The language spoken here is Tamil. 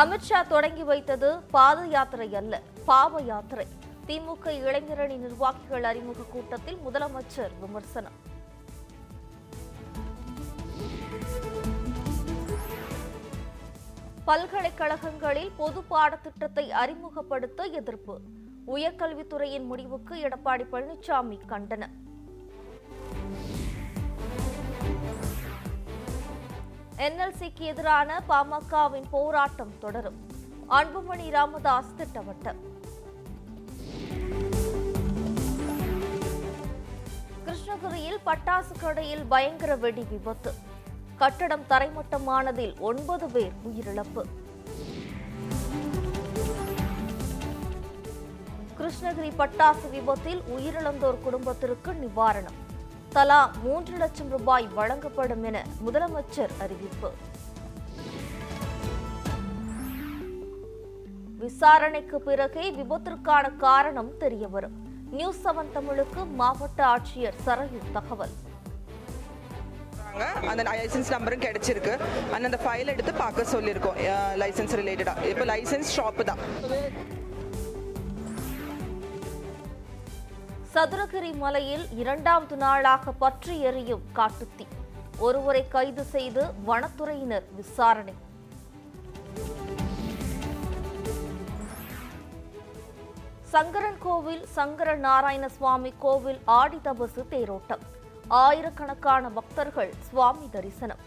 அமித்ஷா தொடங்கி வைத்தது பாத யாத்திரை அல்ல பாவ யாத்திரை. திமுக இளைஞரணி நிர்வாகிகள் அறிமுக கூட்டத்தில் முதலமைச்சர் விமர்சனம். பல்கலைக்கழகங்களில் பொது பாடத்திட்டத்தை அறிமுகப்படுத்த எதிர்ப்பு. உயர்கல்வித்துறையின் முடிவுக்கு எடப்பாடி பழனிசாமி கண்டனம். என்எல்சிக்கு எதிரான பாமகவின் போராட்டம் தொடரும். அன்புமணி ராமதாஸ் திட்டவட்டம் கிருஷ்ணகிரியில் பட்டாசு கடையில் பயங்கர வெடி விபத்து. கட்டடம் தரைமட்டமானதில் ஒன்பது பேர் உயிரிழப்பு. கிருஷ்ணகிரி பட்டாசு விபத்தில் உயிரிழந்தோர் குடும்பத்திற்கு நிவாரணம். தலா மூன்று லட்சம் ரூபாய் வழங்கப்படும் என முதலமைச்சர் அறிவிப்பு. விசாரணைக்கு பிறகே விபத்திற்கான காரணம் தெரியவரும். நியூஸ் செவன் தமிழுக்கு மாவட்ட ஆட்சியர் சரயு தகவல். அந்த லைசன்ஸ் நம்பரும் கிடைச்சிருக்கு. அண்ட் அந்த ஃபைல் எடுத்து பார்க்க சொல்லியிருக்கோம். லைசன்ஸ் ரிலேட்டடா இப்போ லைசன்ஸ் ஷாப்பு தான். சதுரகிரி மலையில் இரண்டாவது நாளாக பற்றி எரியும் காட்டுத்தீ. ஒருவரை கைது செய்து வனத்துறையினர் விசாரணை. சங்கரன் கோவில் சங்கர நாராயண சுவாமி கோவில் ஆடி தபசு தேரோட்டம். ஆயிரக்கணக்கான பக்தர்கள் சுவாமி தரிசனம்.